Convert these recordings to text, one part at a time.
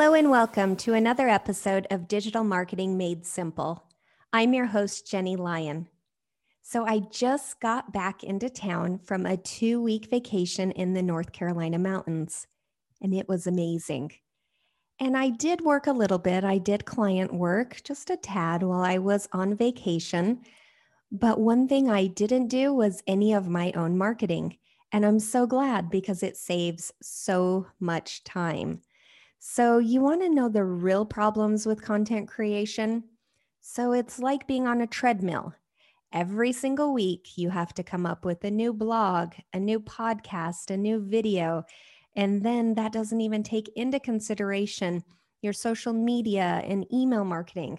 Hello, and welcome to another episode of Digital Marketing Made Simple. I'm your host, Jenny Lyon. So, I just got back into town from a two week vacation in the North Carolina mountains, and it was amazing. And I did work a little bit. I did client work, just a tad, while I was on vacation. But one thing I didn't do was any of my own marketing. And I'm so glad because it saves so much time. So, you want to know the real problems with content creation? So, it's like being on a treadmill. Every single week, you have to come up with a new blog, a new podcast, a new video. And then that doesn't even take into consideration your social media and email marketing.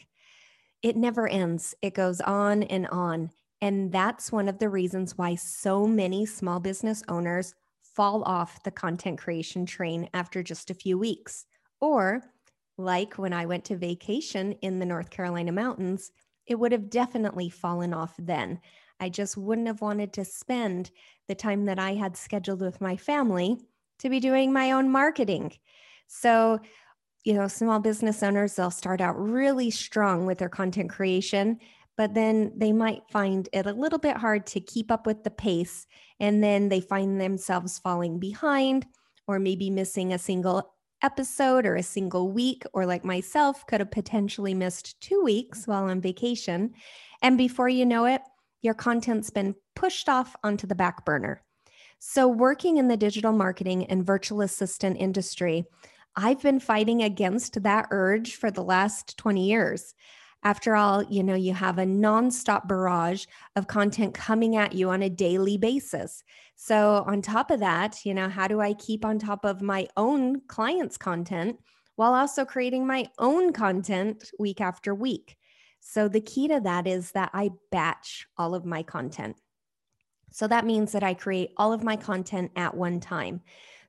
It never ends, it goes on and on. And that's one of the reasons why so many small business owners fall off the content creation train after just a few weeks. Or, like when I went to vacation in the North Carolina mountains, it would have definitely fallen off then. I just wouldn't have wanted to spend the time that I had scheduled with my family to be doing my own marketing. So, you know, small business owners, they'll start out really strong with their content creation, but then they might find it a little bit hard to keep up with the pace. And then they find themselves falling behind or maybe missing a single episode or a single week, or like myself, could have potentially missed two weeks mm. while on vacation. And before you know it, your content's been pushed off onto the back burner. So, working in the digital marketing and virtual assistant industry, I've been fighting against that urge for the last 20 years. After all, you know, you have a nonstop barrage of content coming at you on a daily basis. So, on top of that, you know, how do I keep on top of my own clients' content while also creating my own content week after week? So, the key to that is that I batch all of my content. So, that means that I create all of my content at one time.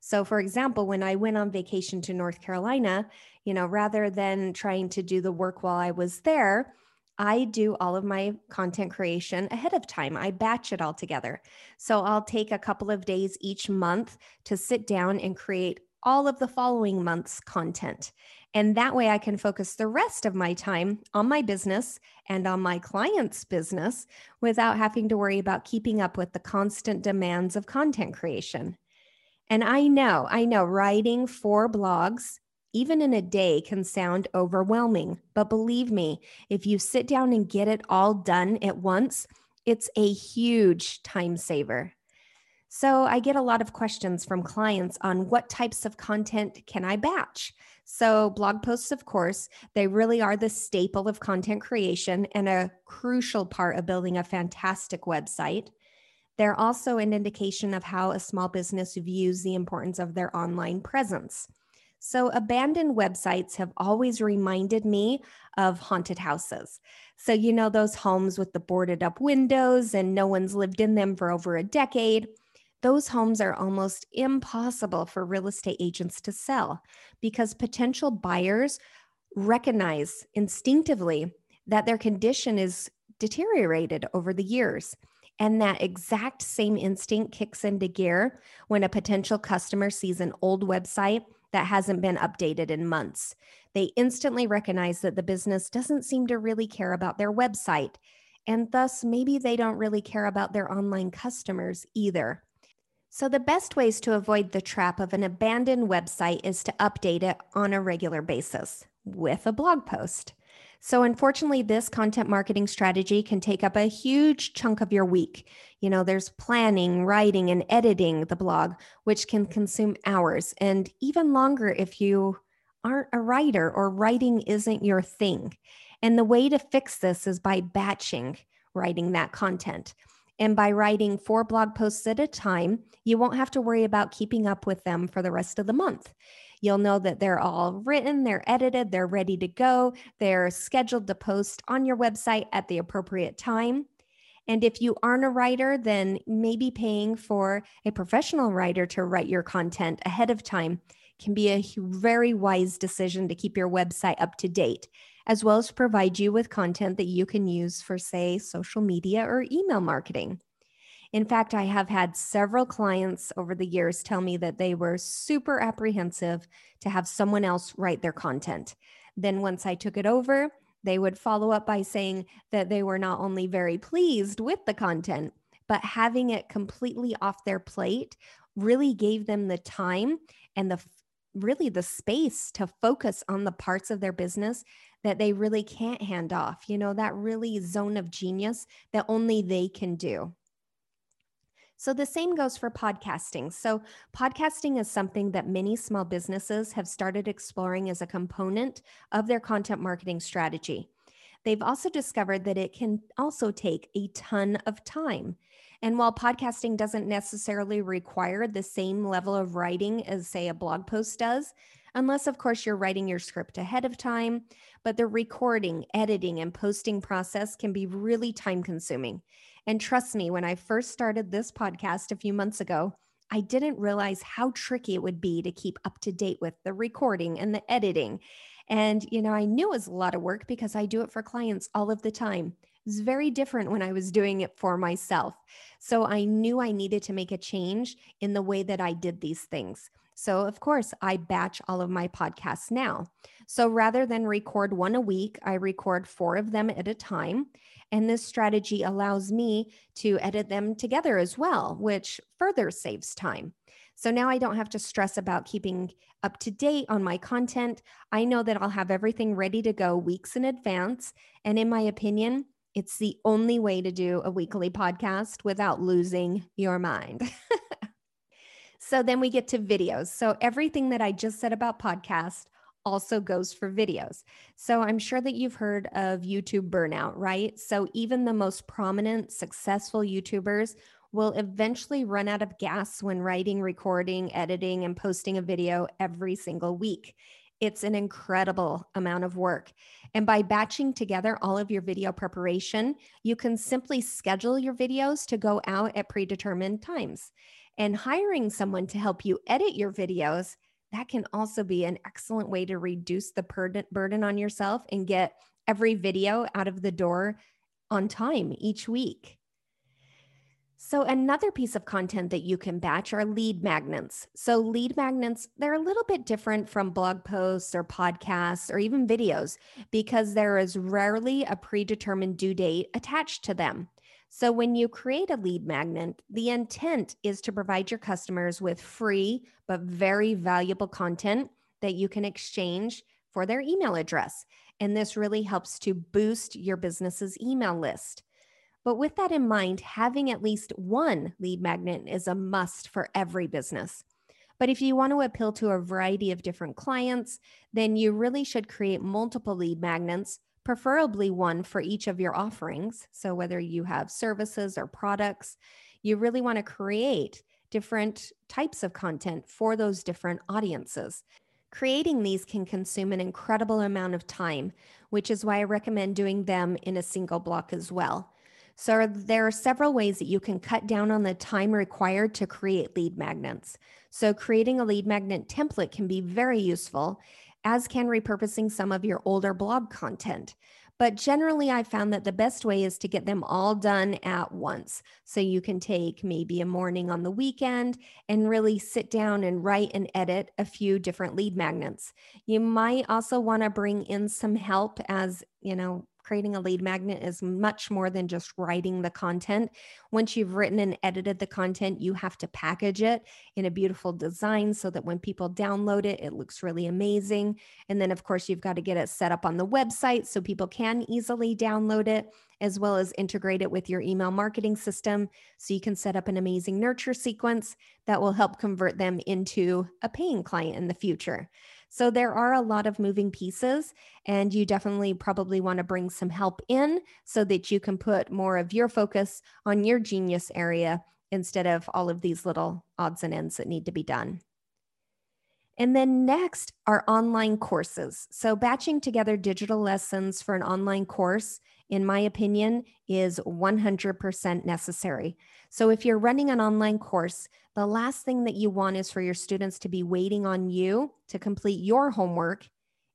So, for example, when I went on vacation to North Carolina, you know, rather than trying to do the work while I was there, I do all of my content creation ahead of time. I batch it all together. So I'll take a couple of days each month to sit down and create all of the following month's content. And that way I can focus the rest of my time on my business and on my client's business without having to worry about keeping up with the constant demands of content creation. And I know, I know writing four blogs even in a day, can sound overwhelming. But believe me, if you sit down and get it all done at once, it's a huge time saver. So, I get a lot of questions from clients on what types of content can I batch? So, blog posts, of course, they really are the staple of content creation and a crucial part of building a fantastic website. They're also an indication of how a small business views the importance of their online presence. So, abandoned websites have always reminded me of haunted houses. So, you know, those homes with the boarded up windows and no one's lived in them for over a decade. Those homes are almost impossible for real estate agents to sell because potential buyers recognize instinctively that their condition is deteriorated over the years. And that exact same instinct kicks into gear when a potential customer sees an old website that hasn't been updated in months. They instantly recognize that the business doesn't seem to really care about their website, and thus maybe they don't really care about their online customers either. So, the best ways to avoid the trap of an abandoned website is to update it on a regular basis. with a blog post. So, unfortunately, this content marketing strategy can take up a huge chunk of your week. You know, there's planning, writing, and editing the blog, which can consume hours and even longer if you aren't a writer or writing isn't your thing. And the way to fix this is by batching writing that content. And by writing four blog posts at a time, you won't have to worry about keeping up with them for the rest of the month. You'll know that they're all written, they're edited, they're ready to go, they're scheduled to post on your website at the appropriate time. And if you aren't a writer, then maybe paying for a professional writer to write your content ahead of time can be a very wise decision to keep your website up to date, as well as provide you with content that you can use for, say, social media or email marketing. In fact, I have had several clients over the years tell me that they were super apprehensive to have someone else write their content. Then, once I took it over, they would follow up by saying that they were not only very pleased with the content, but having it completely off their plate really gave them the time and the really the space to focus on the parts of their business that they really can't hand off. You know, that really zone of genius that only they can do. So the same goes for podcasting. So, podcasting is something that many small businesses have started exploring as a component of their content marketing strategy. They've also discovered that it can also take a ton of time. And while podcasting doesn't necessarily require the same level of writing as, say, a blog post does, unless, of course, you're writing your script ahead of time, but the recording, editing, and posting process can be really time consuming. And trust me, when I first started this podcast a few months ago, I didn't realize how tricky it would be to keep up to date with the recording and the editing. And, you know, I knew it was a lot of work because I do it for clients all of the time. It's very different when I was doing it for myself. So I knew I needed to make a change in the way that I did these things. So, of course, I batch all of my podcasts now. So rather than record one a week, I record four of them at a time. And this strategy allows me to edit them together as well, which further saves time. So now I don't have to stress about keeping up to date on my content. I know that I'll have everything ready to go weeks in advance. And in my opinion, it's the only way to do a weekly podcast without losing your mind. so then we get to videos. So everything that I just said about podcast also goes for videos. So I'm sure that you've heard of YouTube burnout, right? So even the most prominent, successful YouTubers will eventually run out of gas when writing, recording, editing, and posting a video every single week. It's an incredible amount of work. And by batching together all of your video preparation, you can simply schedule your videos to go out at predetermined times. And hiring someone to help you edit your videos, that can also be an excellent way to reduce the burden on yourself and get every video out of the door on time each week. So, another piece of content that you can batch are lead magnets. So, lead magnets, they're a little bit different from blog posts or podcasts or even videos because there is rarely a predetermined due date attached to them. So, when you create a lead magnet, the intent is to provide your customers with free but very valuable content that you can exchange for their email address. And this really helps to boost your business's email list. But with that in mind, having at least one lead magnet is a must for every business. But if you want to appeal to a variety of different clients, then you really should create multiple lead magnets, preferably one for each of your offerings. So, whether you have services or products, you really want to create different types of content for those different audiences. Creating these can consume an incredible amount of time, which is why I recommend doing them in a single block as well. So, there are several ways that you can cut down on the time required to create lead magnets. So, creating a lead magnet template can be very useful, as can repurposing some of your older blog content. But generally, I found that the best way is to get them all done at once. So you can take maybe a morning on the weekend and really sit down and write and edit a few different lead magnets. You might also want to bring in some help as, you know, creating a lead magnet is much more than just writing the content. Once you've written and edited the content, you have to package it in a beautiful design so that when people download it, it looks really amazing. And then, of course, you've got to get it set up on the website so people can easily download it, as well as integrate it with your email marketing system so you can set up an amazing nurture sequence that will help convert them into a paying client in the future. So there are a lot of moving pieces, and you definitely probably want to bring some help in so that you can put more of your focus on your genius area instead of all of these little odds and ends that need to be done. And then next are online courses. So, batching together digital lessons for an online course, in my opinion, is 100% necessary. So, if you're running an online course, the last thing that you want is for your students to be waiting on you to complete your homework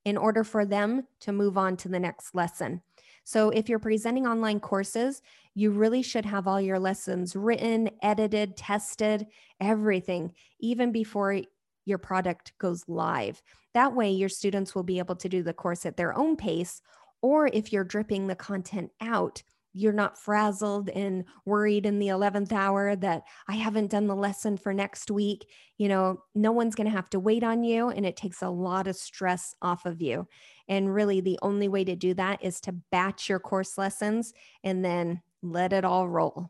in order for them to move on to the next lesson. So, if you're presenting online courses, you really should have all your lessons written, edited, tested, everything, even before your product goes live. That way, your students will be able to do the course at their own pace. Or if you're dripping the content out, you're not frazzled and worried in the 11th hour that I haven't done the lesson for next week. You know, no one's going to have to wait on you, and it takes a lot of stress off of you. And really, the only way to do that is to batch your course lessons and then let it all roll.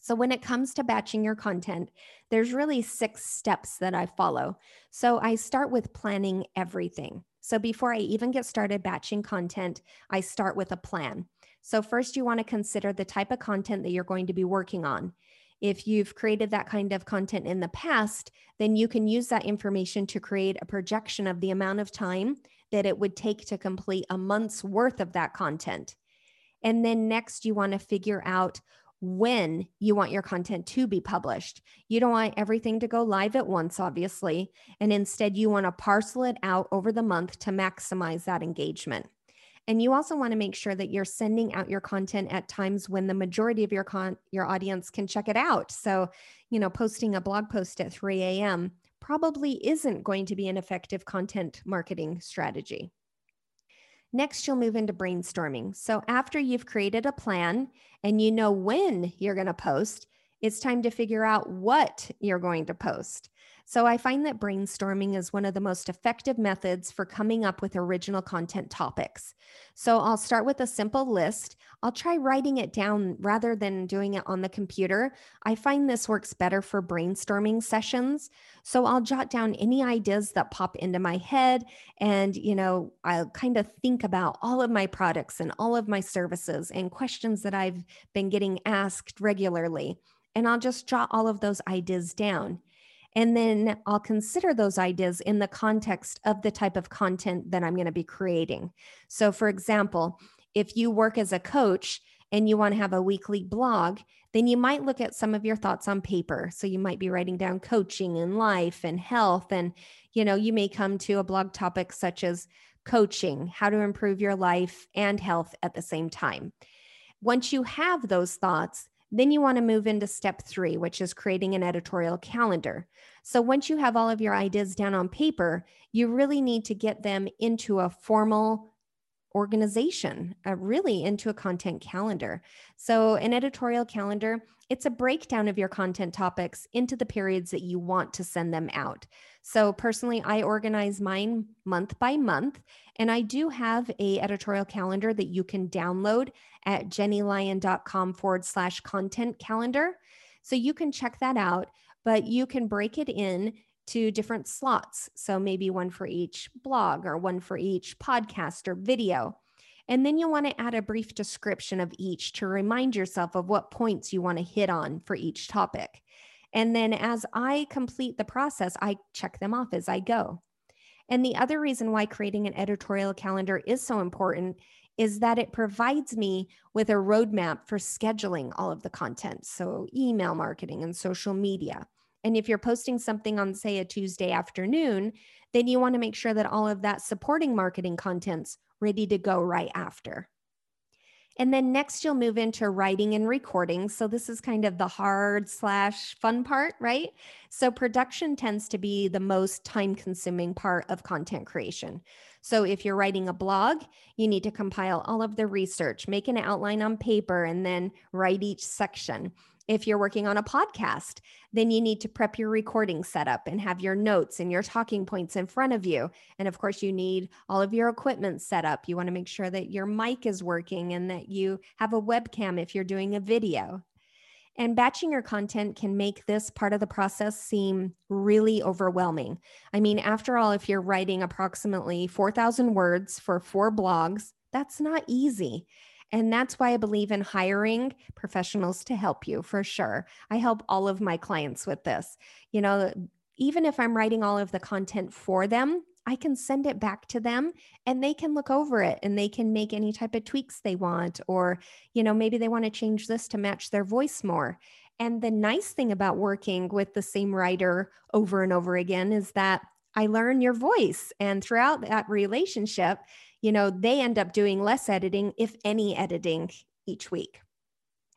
So, when it comes to batching your content, there's really six steps that I follow. So, I start with planning everything. So, before I even get started batching content, I start with a plan. So, first, you want to consider the type of content that you're going to be working on. If you've created that kind of content in the past, then you can use that information to create a projection of the amount of time that it would take to complete a month's worth of that content. And then next, you want to figure out when you want your content to be published. You don't want everything to go live at once, obviously. And instead, you want to parcel it out over the month to maximize that engagement. And you also want to make sure that you're sending out your content at times when the majority of your con- your audience can check it out. So, you know, posting a blog post at 3 a.m. probably isn't going to be an effective content marketing strategy. Next, you'll move into brainstorming. So, after you've created a plan and you know when you're going to post, it's time to figure out what you're going to post. So I find that brainstorming is one of the most effective methods for coming up with original content topics. So I'll start with a simple list. I'll try writing it down rather than doing it on the computer. I find this works better for brainstorming sessions. So I'll jot down any ideas that pop into my head and, you know, I'll kind of think about all of my products and all of my services and questions that I've been getting asked regularly. And I'll just jot all of those ideas down. And then I'll consider those ideas in the context of the type of content that I'm going to be creating. So, for example, if you work as a coach and you want to have a weekly blog, then you might look at some of your thoughts on paper. So, you might be writing down coaching and life and health. And, you know, you may come to a blog topic such as coaching, how to improve your life and health at the same time. Once you have those thoughts, then you want to move into step three, which is creating an editorial calendar. So once you have all of your ideas down on paper, you really need to get them into a formal organization, uh, really into a content calendar. So, an editorial calendar, it's a breakdown of your content topics into the periods that you want to send them out. So, personally, I organize mine month by month, and I do have a editorial calendar that you can download at jennylyon.com forward slash content calendar. So, you can check that out, but you can break it in to different slots. So maybe one for each blog or one for each podcast or video. And then you'll want to add a brief description of each to remind yourself of what points you want to hit on for each topic. And then as I complete the process, I check them off as I go. And the other reason why creating an editorial calendar is so important is that it provides me with a roadmap for scheduling all of the content. So, email marketing and social media. And if you're posting something on, say, a Tuesday afternoon, then you want to make sure that all of that supporting marketing content's ready to go right after. And then next, you'll move into writing and recording. So, this is kind of the hard slash fun part, right? So, production tends to be the most time consuming part of content creation. So, if you're writing a blog, you need to compile all of the research, make an outline on paper, and then write each section. If you're working on a podcast, then you need to prep your recording setup and have your notes and your talking points in front of you. And of course, you need all of your equipment set up. You want to make sure that your mic is working and that you have a webcam if you're doing a video. And batching your content can make this part of the process seem really overwhelming. I mean, after all, if you're writing approximately 4,000 words for four blogs, that's not easy. And that's why I believe in hiring professionals to help you for sure. I help all of my clients with this. You know, even if I'm writing all of the content for them, I can send it back to them and they can look over it and they can make any type of tweaks they want. Or, you know, maybe they want to change this to match their voice more. And the nice thing about working with the same writer over and over again is that I learn your voice. And throughout that relationship, you know, they end up doing less editing, if any editing each week.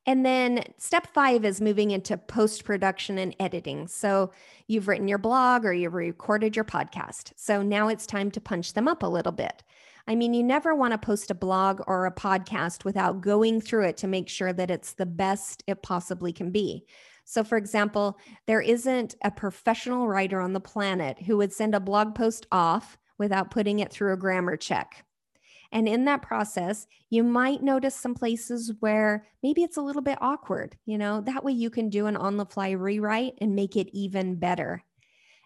And then step five is moving into post production and editing. So you've written your blog or you've recorded your podcast. So now it's time to punch them up a little bit. I mean, you never want to post a blog or a podcast without going through it to make sure that it's the best it possibly can be. So, for example, there isn't a professional writer on the planet who would send a blog post off without putting it through a grammar check. And in that process, you might notice some places where maybe it's a little bit awkward. You know, that way you can do an on the fly rewrite and make it even better.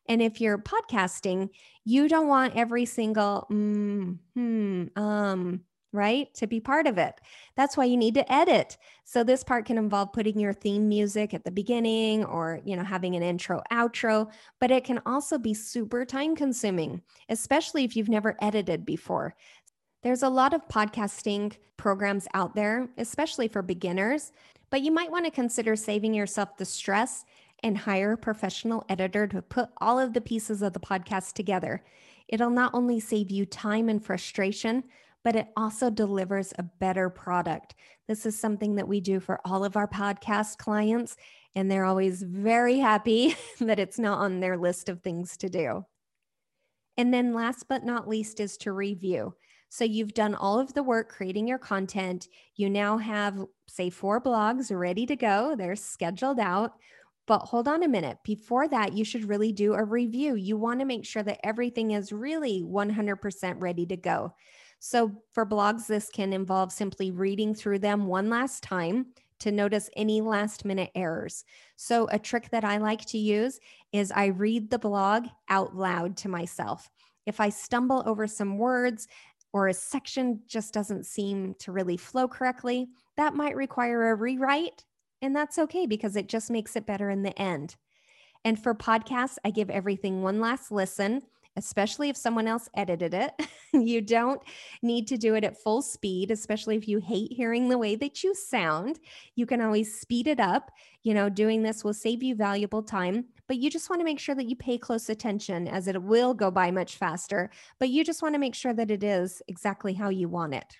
And if you're podcasting, you don't want every single mm, hmm, um, right? To be part of it. That's why you need to edit. So this part can involve putting your theme music at the beginning or, you know, having an intro outro, but it can also be super time consuming, especially if you've never edited before. There's a lot of podcasting programs out there, especially for beginners, but you might want to consider saving yourself the stress and hire a professional editor to put all of the pieces of the podcast together. It'll not only save you time and frustration, but it also delivers a better product. This is something that we do for all of our podcast clients, and they're always very happy that it's not on their list of things to do. And then, last but not least, is to review. So you've done all of the work creating your content. You now have, say, four blogs ready to go, they're scheduled out. But hold on a minute. Before that, you should really do a review. You want to make sure that everything is really 100% ready to go. So, for blogs, this can involve simply reading through them one last time to notice any last minute errors. So, a trick that I like to use is I read the blog out loud to myself. If I stumble over some words or a section just doesn't seem to really flow correctly, that might require a rewrite. And that's okay because it just makes it better in the end. And for podcasts, I give everything one last listen especially if someone else edited it. you don't need to do it at full speed, especially if you hate hearing the way that you sound. You can always speed it up. You know, doing this will save you valuable time, but you just want to make sure that you pay close attention as it will go by much faster. But you just want to make sure that it is exactly how you want it.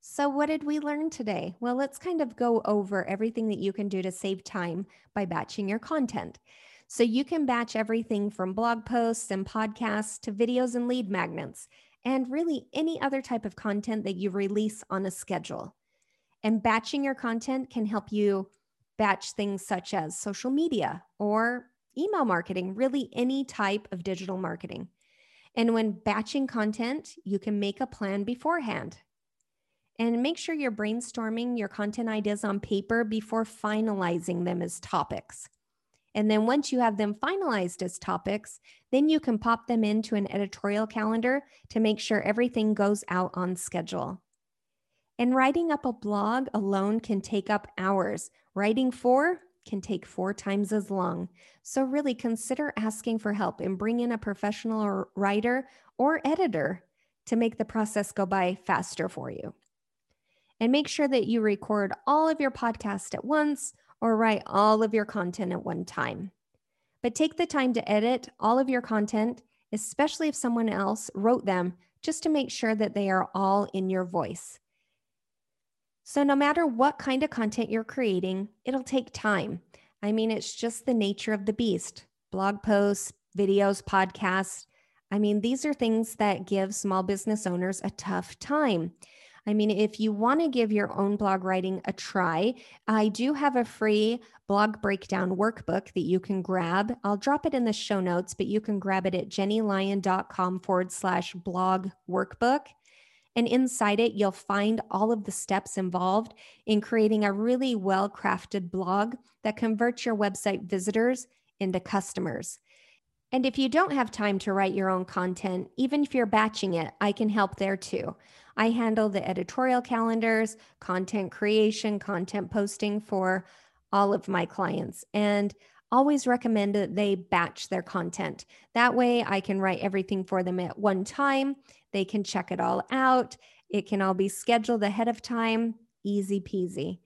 So, what did we learn today? Well, let's kind of go over everything that you can do to save time by batching your content. So you can batch everything from blog posts and podcasts to videos and lead magnets, and really any other type of content that you release on a schedule. And batching your content can help you batch things such as social media or email marketing, really any type of digital marketing. And when batching content, you can make a plan beforehand. And make sure you're brainstorming your content ideas on paper before finalizing them as topics. And then once you have them finalized as topics, then you can pop them into an editorial calendar to make sure everything goes out on schedule. And writing up a blog alone can take up hours. Writing four can take four times as long. So, really consider asking for help and bring in a professional writer or editor to make the process go by faster for you. And make sure that you record all of your podcast at once or write all of your content at one time. But take the time to edit all of your content, especially if someone else wrote them, just to make sure that they are all in your voice. So, no matter what kind of content you're creating, it'll take time. I mean, it's just the nature of the beast blog posts, videos, podcasts. I mean, these are things that give small business owners a tough time. I mean, if you want to give your own blog writing a try, I do have a free blog breakdown workbook that you can grab. I'll drop it in the show notes, but you can grab it at jennylyon.com forward slash blog workbook. And inside it, you'll find all of the steps involved in creating a really well crafted blog that converts your website visitors into customers. And if you don't have time to write your own content, even if you're batching it, I can help there too. I handle the editorial calendars, content creation, content posting for all of my clients. And always recommend that they batch their content. That way, I can write everything for them at one time. They can check it all out. It can all be scheduled ahead of time. Easy peasy.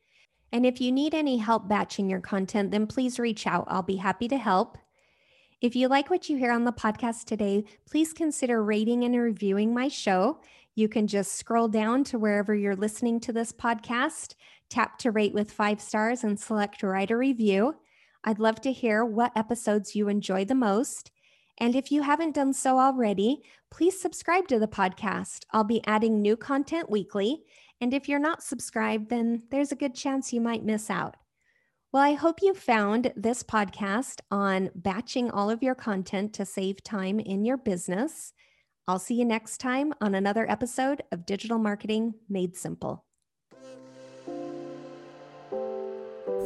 And if you need any help batching your content, then please reach out. I'll be happy to help. If you like what you hear on the podcast today, please consider rating and reviewing my show. You can just scroll down to wherever you're listening to this podcast, tap to rate with five stars, and select write a review. I'd love to hear what episodes you enjoy the most. And if you haven't done so already, please subscribe to the podcast. I'll be adding new content weekly. And if you're not subscribed, then there's a good chance you might miss out. Well, I hope you found this podcast on batching all of your content to save time in your business. I'll see you next time on another episode of Digital Marketing Made Simple.